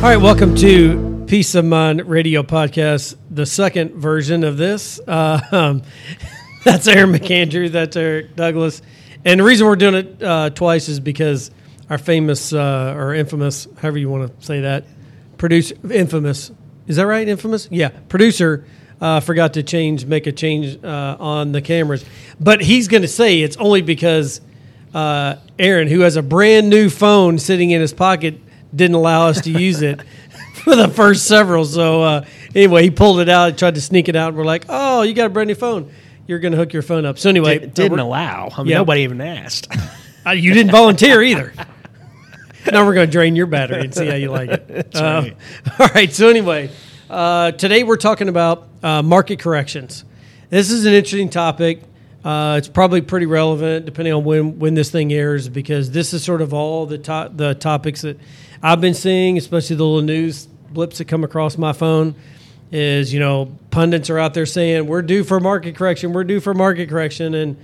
All right, welcome to Peace of Mind Radio Podcast, the second version of this. Uh, um, that's Aaron McAndrew, that's Eric Douglas. And the reason we're doing it uh, twice is because our famous uh, or infamous, however you want to say that, producer, infamous, is that right? Infamous? Yeah, producer uh, forgot to change, make a change uh, on the cameras. But he's going to say it's only because uh, Aaron, who has a brand new phone sitting in his pocket, didn't allow us to use it for the first several. So uh, anyway, he pulled it out, and tried to sneak it out. And we're like, "Oh, you got a brand new phone. You're going to hook your phone up." So anyway, Did, didn't uh, allow. I mean, Yeah. nobody even asked. uh, you didn't volunteer either. now we're going to drain your battery and see how you like it. Uh, all right. So anyway, uh, today we're talking about uh, market corrections. This is an interesting topic. Uh, it's probably pretty relevant depending on when, when this thing airs because this is sort of all the to- the topics that I've been seeing, especially the little news blips that come across my phone. Is you know pundits are out there saying we're due for market correction, we're due for market correction, and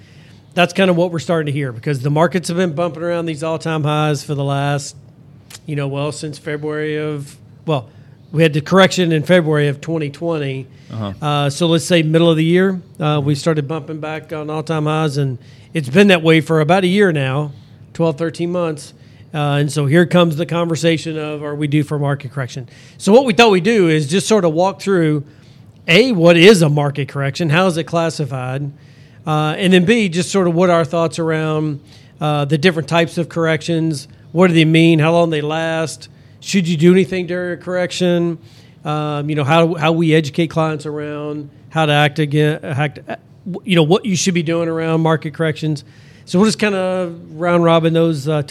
that's kind of what we're starting to hear because the markets have been bumping around these all-time highs for the last, you know, well since February of well, we had the correction in February of 2020. uh so let's say middle of the year, uh, we started bumping back on all-time highs, and it's been that way for about a year now, 12, 13 months. Uh, and so here comes the conversation of are we due for market correction? So what we thought we'd do is just sort of walk through a what is a market correction? How is it classified? Uh, and then b just sort of what our thoughts around uh, the different types of corrections what do they mean? How long they last? Should you do anything during a correction? Um, you know how, how we educate clients around how to act again act, you know what you should be doing around market corrections. So we'll just kind of round robin those uh,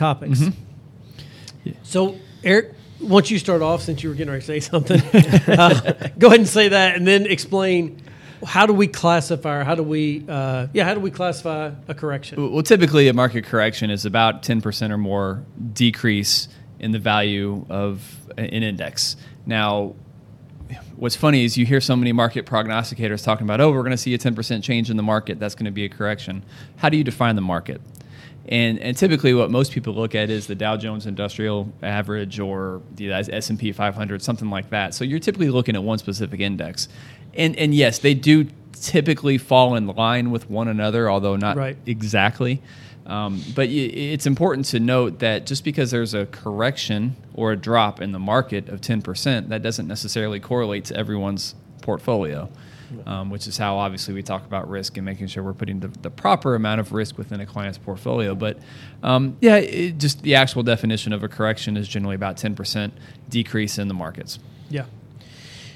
so, Eric, once you start off, since you were getting ready to say something, uh, go ahead and say that, and then explain how do we classify, or how do we, uh, yeah, how do we classify a correction? Well, typically a market correction is about 10% or more decrease in the value of an index. Now, what's funny is you hear so many market prognosticators talking about, oh, we're going to see a 10% change in the market. That's going to be a correction. How do you define the market? And, and typically, what most people look at is the Dow Jones Industrial Average or the S and P 500, something like that. So you're typically looking at one specific index, and and yes, they do typically fall in line with one another, although not Right. exactly. Um, but y- it's important to note that just because there's a correction or a drop in the market of 10%, that doesn't necessarily correlate to everyone's portfolio, um, which is how obviously we talk about risk and making sure we're putting the, the proper amount of risk within a client's portfolio. But um, yeah, it, just the actual definition of a correction is generally about 10% decrease in the markets. Yeah.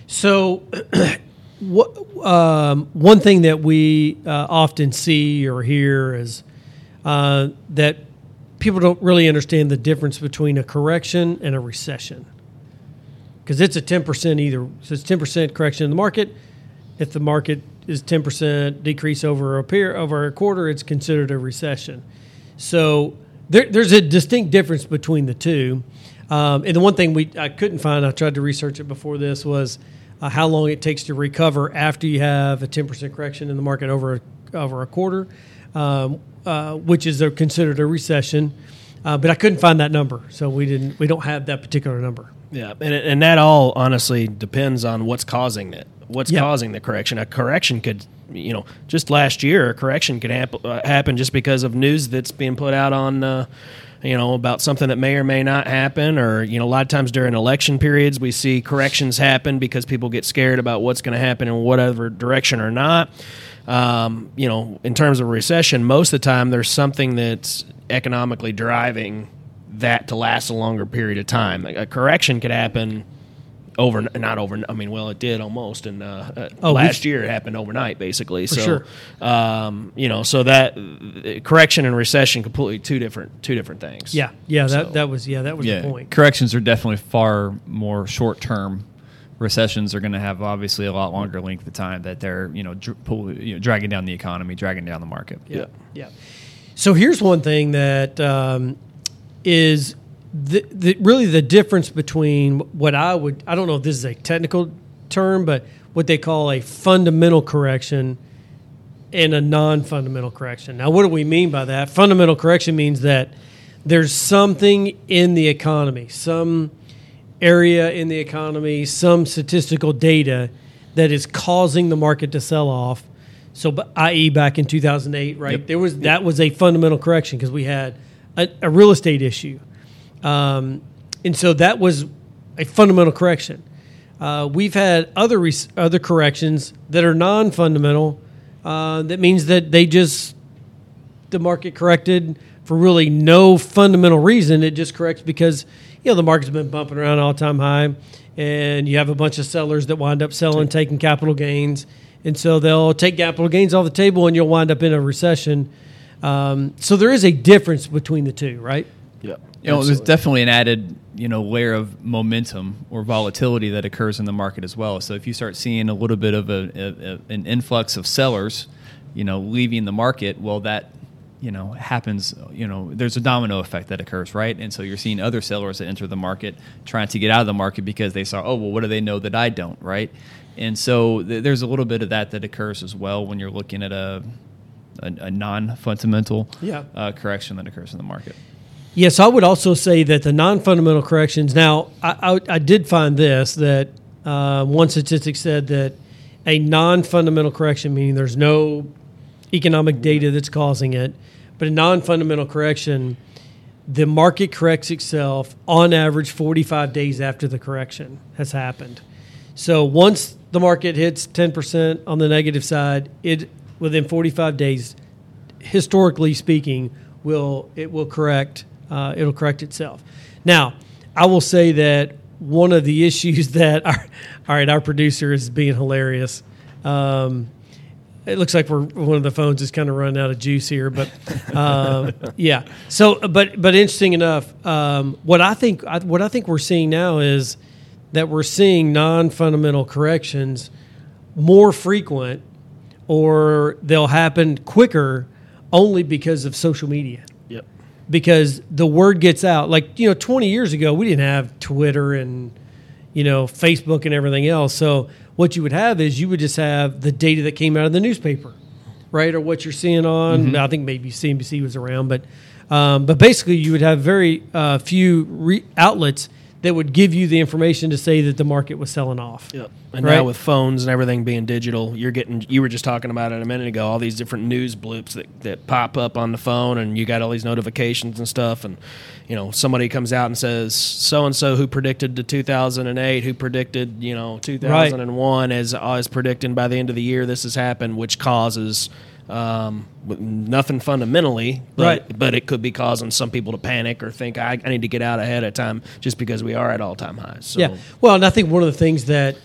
So, what, um, one thing that we uh, often see or hear is uh, that people don't really understand the difference between a correction and a recession. Because it's a 10% either. So it's 10% correction in the market. If the market is 10% decrease over a period, over a quarter, it's considered a recession. So there, there's a distinct difference between the two. Um, and the one thing we I couldn't find, I tried to research it before this, was uh, how long it takes to recover after you have a 10% correction in the market over a, over a quarter, um, uh, which is a, considered a recession. Uh, but I couldn't find that number, so we didn't. We don't have that particular number. yeah, and and that all honestly depends on what's causing it. What's Yeah. causing the correction? A correction could, you know, just last year, a correction could hap- uh, happen just because of news that's being put out on. Uh, you know about something that may or may not happen or you know a lot of times during election periods we see corrections happen because people get scared about what's going to happen in whatever direction or not um, you know in terms of recession most of the time there's something that's economically driving that to last a longer period of time Like, a correction could happen over not over i mean well it did almost and uh, uh, Oh, last year it happened overnight basically so sure. um, you know so that uh, correction and recession completely two different two different things Yeah, yeah. That So- that was yeah that was yeah, the point. corrections are definitely far more short term. Recessions are going to have obviously a lot longer length of time that they're you know, dr- pull, you know dragging down the economy, dragging down the market. Yeah, yeah. So here's one thing that um, is the, the really the difference between what I would I don't know if this is a technical term, but what they call a fundamental correction and a non-fundamental correction. Now, what do we mean by that? Fundamental correction means that there's something in the economy, some area in the economy, some statistical data that is causing the market to sell off. So, i.e., back in 2008, right? Yep. There was that was a fundamental correction because we had a, a real estate issue, um, and so that was a fundamental correction. Uh, we've had other res- other corrections that are non-fundamental. Uh, that means that they just the market corrected for really no fundamental reason. It just corrects because you know the market's been bumping around all time high, and you have a bunch of sellers that wind up selling, taking capital gains, and so they'll take capital gains off the table, and you'll wind up in a recession. Um, so there is a difference between the two, right? Yeah. You know, there's definitely an added, you know, layer of momentum or volatility that occurs in the market as well. So if you start seeing a little bit of a, a, a- an influx of sellers, you know, leaving the market, well, that you know happens. You know, there's a domino effect that occurs, right? And so you're seeing other sellers that enter the market trying to get out of the market because they saw, oh, well, what do they know that I don't, right? And so th- there's a little bit of that that occurs as well when you're looking at a a, a non-fundamental Yeah. uh, correction that occurs in the market. Yes, I would also say that the non-fundamental corrections. Now, I, I, I did find this that uh, one statistic said that a non-fundamental correction, meaning there's no economic data that's causing it, but a non-fundamental correction, the market corrects itself on average 45 days after the correction has happened. So once the market hits 10% on the negative side, it within 45 days historically speaking, will it will correct uh, it'll correct itself. Now, I will say that one of the issues that our all right, our producer is being hilarious. Um, it looks like we're one of the phones is kind of running out of juice here, but um, yeah. So, but but interesting enough, um, what I think I, what I think we're seeing now is that we're seeing non-fundamental corrections more frequent or they'll happen quicker only because of social media Yep. because the word gets out like you know 20 years ago we didn't have twitter and you know facebook and everything else so what you would have is you would just have the data that came out of the newspaper right or what you're seeing on i think maybe cnbc was around but um, but basically you would have very uh, few re- outlets that would give you the information to say that the market was selling off Yep. And Right. now with phones and everything being digital, you're getting you were just talking about it a minute ago, all these different news bloops that, that pop up on the phone and you got all these notifications and stuff and you know, somebody comes out and says so and so who predicted the 2008, who predicted, you know, 2001 as as predicting by the end of the year this has happened, which causes um, nothing fundamentally, but, Right. but it could be causing some people to panic or think I, I need to get out ahead of time just because we are at all time highs. So, Yeah. Well, and I think one of the things that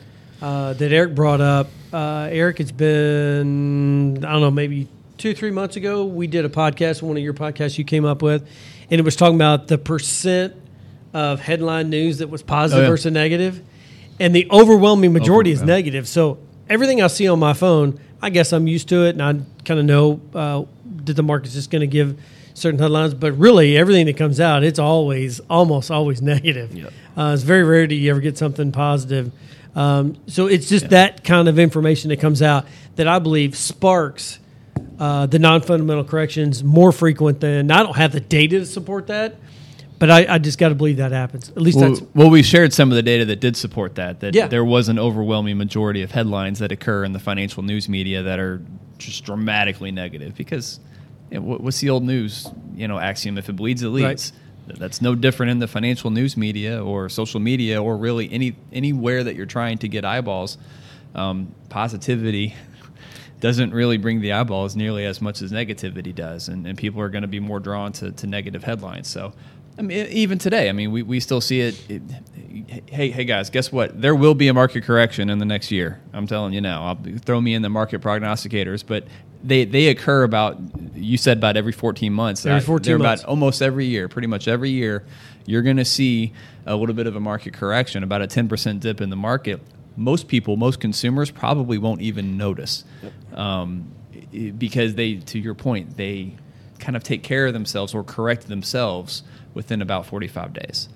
uh, that Eric brought up, uh, Eric, it's been I don't know maybe two three months ago we did a podcast, one of your podcasts you came up with, and it was talking about the percent of headline news that was positive Oh, yeah. versus negative, and the overwhelming majority is Overwhelm- negative. So everything I see on my phone, I guess I'm used to it, and I kind of know uh, that the market's just going to give certain headlines. But really, everything that comes out, it's always almost always negative. Yep. Uh, it's very rare do you ever get something positive. Um, so it's just that kind of information that comes out that I believe sparks uh, the non-fundamental corrections more frequent than. I don't have the data to support that, but I, I just got to believe that happens. At least Well, that's well, we shared some of the data that did support that. That Yeah. there was an overwhelming majority of headlines that occur in the financial news media that are just dramatically negative because you know, what's the old news you know axiom? If it bleeds, it leads. Th- That's no different in the financial news media or social media or really any anywhere that you're trying to get eyeballs. Um, positivity doesn't really bring the eyeballs nearly as much as negativity does, and, and people are going to be more drawn to, to negative headlines. So, I mean, even today, I mean, we, we still see it, it. Hey, hey, guys, guess what? There will be a market correction in the next year. I'm telling you now. I'll throw me in the market prognosticators, but they they occur about you said about every 14 months. Every Uh, 14 they're months. about almost every year, pretty much every year, you're going to see a little bit of a market correction, about a 10% dip in the market. Most people, most consumers probably won't even notice um, because they, to your point, they kind of take care of themselves or correct themselves within about 45 days.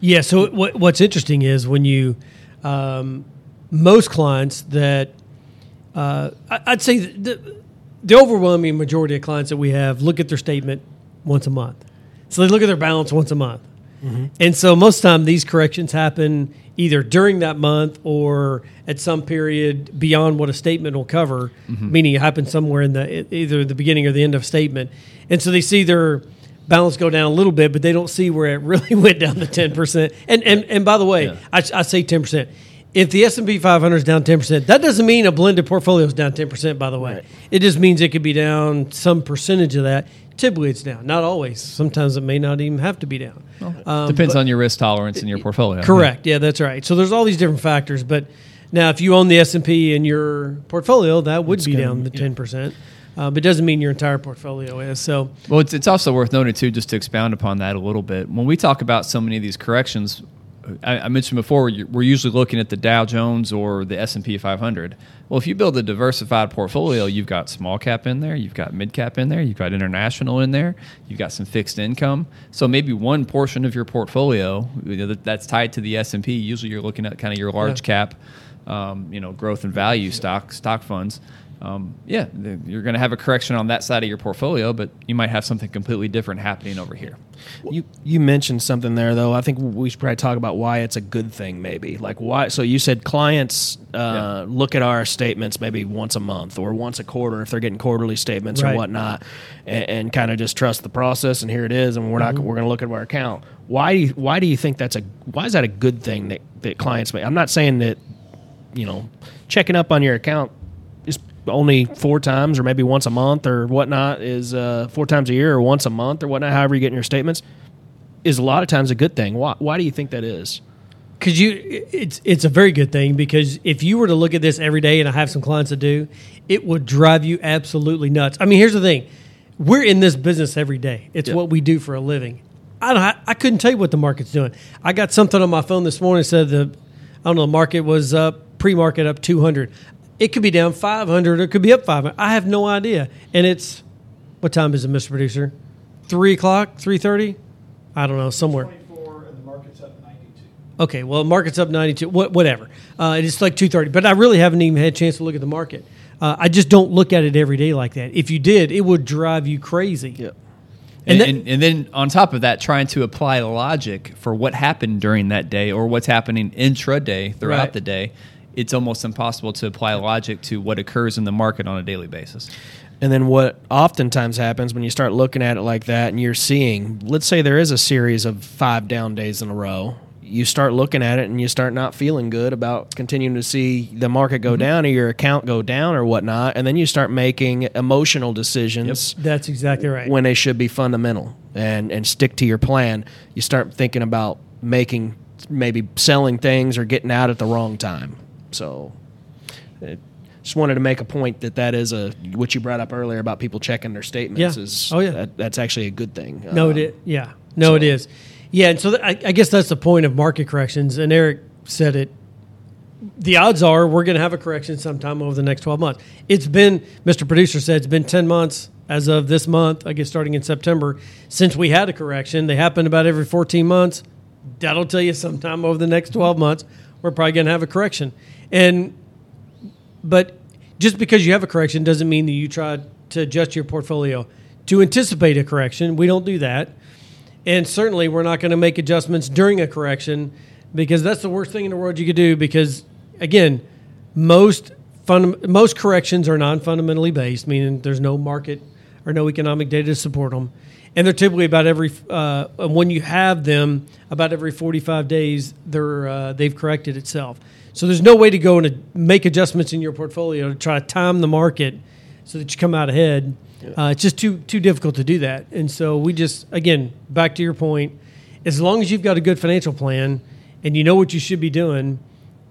Yeah. So what, what's interesting is when you, um, most clients that, uh, I, I'd say the, the overwhelming majority of clients that we have look at their statement once a month. So they look at their balance once a month. And so most time these corrections happen either during that month or at some period beyond what a statement will cover, mm-hmm. meaning it happens somewhere in the either the beginning or the end of statement. And so they see their balance go down a little bit, but they don't see where it really went down to ten percent. And and and by the way, Yeah. I, I say ten percent. If the S and P 500 is down ten percent, that doesn't mean a blended portfolio is down ten percent. By the way, Right. it just means it could be down some percentage of that. Typically, it's down. Not always. Sometimes it may not even have to be down. Um, Depends on your risk tolerance and your portfolio. Correct. Yeah, that's right. So there's all these different factors, but now if you own the S and P in your portfolio, that would be gonna- down the ten percent. Uh, but it doesn't mean your entire portfolio is. So Well, it's, it's also worth noting too, just to expound upon that a little bit. When we talk about so many of these corrections, I, I mentioned before we're usually looking at the Dow Jones or the S and P 500. Well, if you build a diversified portfolio, you've got small cap in there, you've got mid cap in there, you've got international in there, you've got some fixed income. So maybe one portion of your portfolio you know, that- that's tied to the S and P. Usually, you're looking at kind of your large Yeah. cap, um, you know, growth and value stock stock funds. Um, yeah, you're going to have a correction on that side of your portfolio, but you might have something completely different happening over here. You you mentioned something there though. I think we should probably talk about why it's a good thing. Maybe like why. So you said clients uh, look at our statements maybe once a month or once a quarter if they're getting quarterly statements Right. or whatnot, and, and kind of just trust the process. And here it is, and we're not we're going to look at our account. Why do you, why do you think that's a why is that a good thing that that clients make? I'm not saying that you know checking up on your account only four times or maybe once a month or whatnot is uh, four times a year or once a month or whatnot however you get in your statements is a lot of times a good thing. Why, why do you think that is? Because you it's it's a very good thing because if you were to look at this every day and i have some clients that do it would drive you absolutely nuts. I mean here's the thing. We're in this business every day. It's Yeah. what we do for a living. I, don't, I couldn't tell you what the market's doing. I got something on my phone this morning that said the i don't know the market was up pre-market up 200 it could be down 500 or it could be up 500 i have no idea and it's what time is it mr producer 3 o'clock 3.30 i don't know somewhere 24 and the market's up 92. Okay, well, market's up 92, wha- whatever. Uh, it's like 230, but I really haven't even had a chance to look at the market. Uh, I just don't look at it every day like that. If you did, it would drive you crazy. Yep. And, And and, and, then on top of that, trying to apply logic for what happened during that day or what's happening intraday throughout Right. the day, it's almost impossible to apply logic to what occurs in the market on a daily basis. and then what oftentimes happens when you start looking at it like that and you're seeing let's say there is a series of five down days in a row you start looking at it and you start not feeling good about continuing to see the market go mm-hmm. down or your account go down or whatnot and then you start making emotional decisions That's exactly right. when they should be fundamental and and stick to your plan. You start thinking about making maybe selling things or getting out at the wrong time. So, it, just wanted to make a point that that is a what you brought up earlier about people checking their statements Yeah. is Oh, yeah. that, that's actually a good thing. no, Um, it is. Yeah. No, it so- is. Yeah, and so th- I, I guess that's the point of market corrections. And Eric said it. The odds are we're going to have a correction sometime over the next 12 months. It's been, Mr. Producer said, it's been 10 months as of this month, I guess starting in September, since we had a correction. They happen about every 14 months. That'll tell you sometime over the next 12 months, we're probably going to have a correction. And but just because you have a correction doesn't mean that you try to adjust your portfolio to anticipate a correction. We don't do that. And certainly we're not going to make adjustments during a correction because that's the worst thing in the world you could do because again, most fund, most corrections are non-fundamentally based, meaning there's no market or no economic data to support them. And they're typically about every uh, and when you have them about every 45 days, they're uh, they've corrected itself. So there's no way to go and make adjustments in your portfolio to try to time the market so that you come out ahead. Uh, it's just too too difficult to do that. And so we just again back to your point, as long as you've got a good financial plan and you know what you should be doing,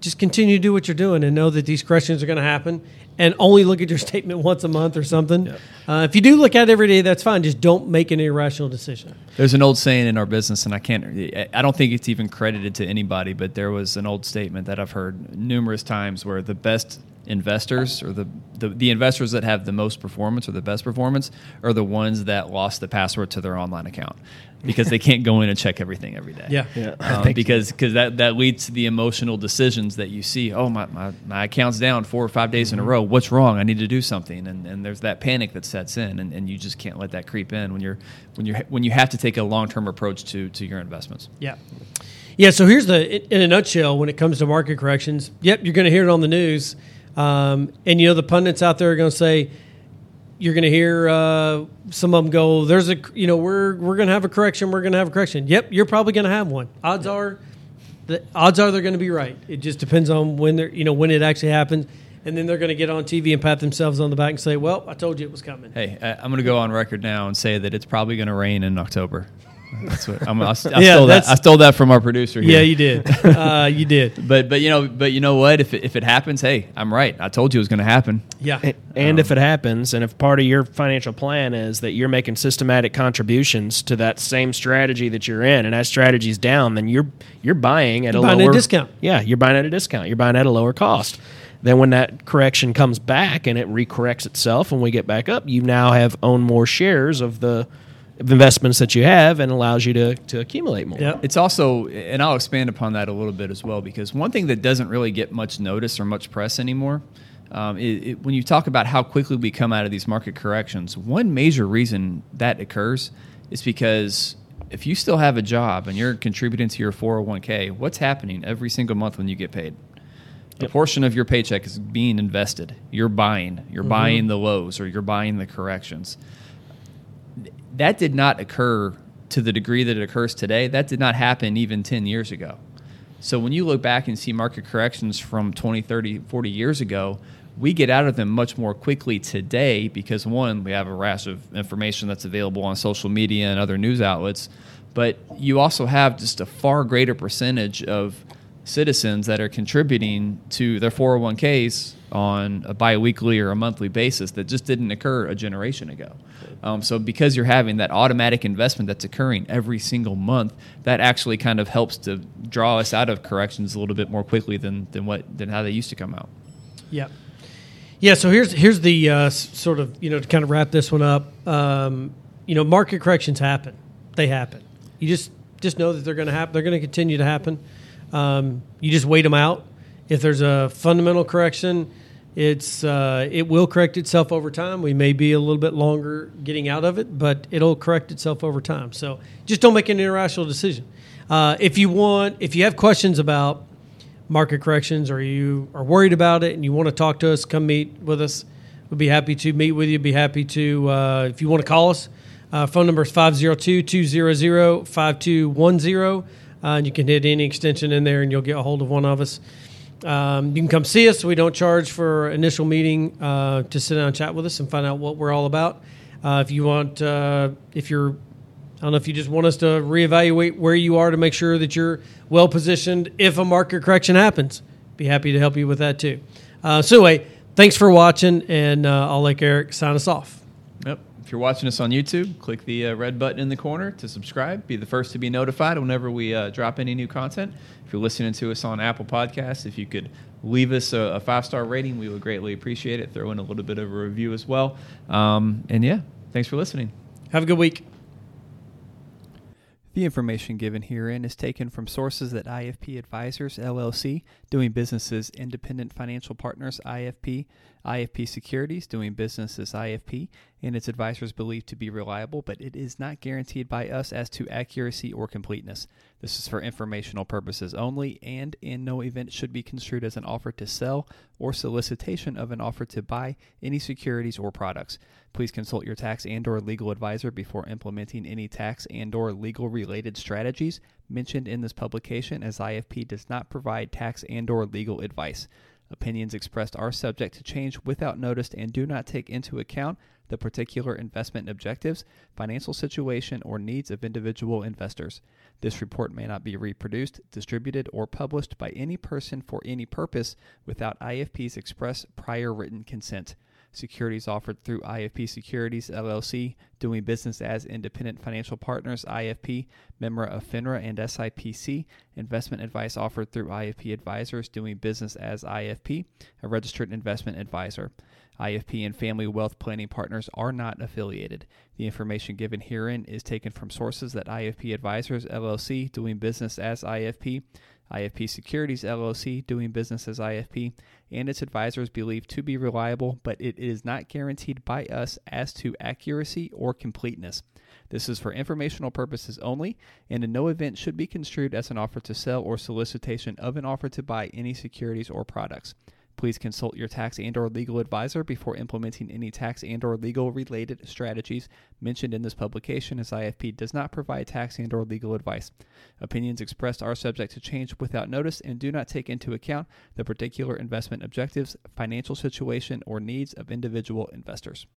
just continue to do what you're doing and know that these corrections are going to happen. And only look at your statement once a month or something. Uh, if you do look at it every day, that's fine. Just don't make an irrational decision. There's an old saying in our business, and I can't, I don't think it's even credited to anybody, but there was an old statement that I've heard numerous times where the best investors or the, the the investors that have the most performance or the best performance are the ones that lost the password to their online account because they can't go in and check everything every day. Yeah. Yeah, Um, think- because because that, that leads to the emotional decisions that you see. Oh, my, my, my account's down four or five days in a row. What's wrong? I need to do something. And, and there's that panic that sets in, and, and you just can't let that creep in when you're when you're when you have to take a long term approach to to your investments. Yeah. Yeah. So here's the, in- in a nutshell, when it comes to market corrections, yep, you're going to hear it on the news. Um, and, you know, the pundits out there are going to say, you're going to hear uh, some of them go, there's a, you know, we're, we're going to have a correction. We're going to have a correction. Yep. You're probably going to have one. Odds are, the odds are they're going to be right. It just depends on when they're, you know, when it actually happens. And then they're going to get on TV and pat themselves on the back and say, well, I told you it was coming. Hey, I'm going to go on record now and say that it's probably going to rain in October. That's what I'm, I, I, Yeah, stole that. I stole that from our producer. Here. Yeah, you did. Uh, you did. But but you know but you know what? If it, if it happens, hey, I'm right. I told you it was going to happen. Yeah. And, and if it happens, and if part of your financial plan is that you're making systematic contributions to that same strategy that you're in, and that strategy's down, then you're you're buying at You're a buying at a lower discount. Yeah, you're buying at a discount. You're buying at a lower cost. Then when that correction comes back and it recorrects itself, and we get back up, you now have owned more shares of the of investments that you have, and allows you to to accumulate more. Yeah. It's also, and I'll expand upon that a little bit as well, because one thing that doesn't really get much notice or much press anymore, um, it, it, when you talk about how quickly we come out of these market corrections, one major reason that occurs is because if you still have a job and you're contributing to your 401k, what's happening every single month when you get paid? A portion of your paycheck is being invested. You're buying. You're buying the lows or you're buying the corrections that did not occur to the degree that it occurs today. That did not happen even 10 years ago. So when you look back and see market corrections from 20, 30, 40 years ago, we get out of them much more quickly today because one, we have a rash of information that's available on social media and other news outlets, but you also have just a far greater percentage of citizens that are contributing to their 401ks on a biweekly or a monthly basis that just didn't occur a generation ago. Um, so because you're having that automatic investment that's occurring every single month, that actually kind of helps to draw us out of corrections a little bit more quickly than, than what than how they used to come out. Yeah. Yeah. So here's here's the uh, sort of you know to kind of wrap this one up. Um, you know, market corrections happen. They happen. You just just know that they're going to happen. They're going to continue to happen. Um, you just wait them out. If there's a fundamental correction, it's uh, it will correct itself over time. We may be a little bit longer getting out of it, but it'll correct itself over time. So just don't make an irrational decision. Uh, if you want, if you have questions about market corrections or you are worried about it and you want to talk to us, come meet with us. We'd be happy to meet with you. Be happy to, uh, if you want to call us, uh, phone number is 502 200 5210. And you can hit any extension in there and you'll get a hold of one of us. Um, you can come see us. We don't charge for initial meeting uh, to sit down and chat with us and find out what we're all about. Uh, if you want, uh, if you're I don't know if you just want us to reevaluate where you are to make sure that you're well positioned if a market correction happens. Be happy to help you with that too. Uh, so anyway, thanks for watching, and uh, I'll let Eric sign us off. Yep. If you're watching us on YouTube, click the uh, red button in the corner to subscribe. Be the first to be notified whenever we uh, drop any new content. If you're listening to us on Apple Podcasts, if you could leave us a, a five star rating, we would greatly appreciate it. Throw in a little bit of a review as well. Um, and yeah, thanks for listening. Have a good week. The information given herein is taken from sources that IFP Advisors LLC, doing business as Independent Financial Partners IFP, IFP Securities, doing business as IFP, and its advisors believed to be reliable, but it is not guaranteed by us as to accuracy or completeness. This is for informational purposes only, and in no event should be construed as an offer to sell or solicitation of an offer to buy any securities or products. Please consult your tax and or legal advisor before implementing any tax and or legal related strategies mentioned in this publication as IFP does not provide tax and or legal advice. Opinions expressed are subject to change without notice and do not take into account the particular investment objectives, financial situation, or needs of individual investors. This report may not be reproduced, distributed, or published by any person for any purpose without IFP's express prior written consent. Securities offered through IFP Securities LLC, doing business as Independent Financial Partners IFP, member of FINRA and SIPC. Investment advice offered through IFP Advisors, doing business as IFP, a registered investment advisor. IFP and Family Wealth Planning Partners are not affiliated. The information given herein is taken from sources that IFP Advisors LLC, doing business as IFP, IFP Securities LLC, doing business as IFP, and its advisors believe to be reliable, but it is not guaranteed by us as to accuracy or completeness. This is for informational purposes only, and in no event should be construed as an offer to sell or solicitation of an offer to buy any securities or products. Please consult your tax and or legal advisor before implementing any tax and or legal related strategies mentioned in this publication as IFP does not provide tax and or legal advice. Opinions expressed are subject to change without notice and do not take into account the particular investment objectives, financial situation, or needs of individual investors.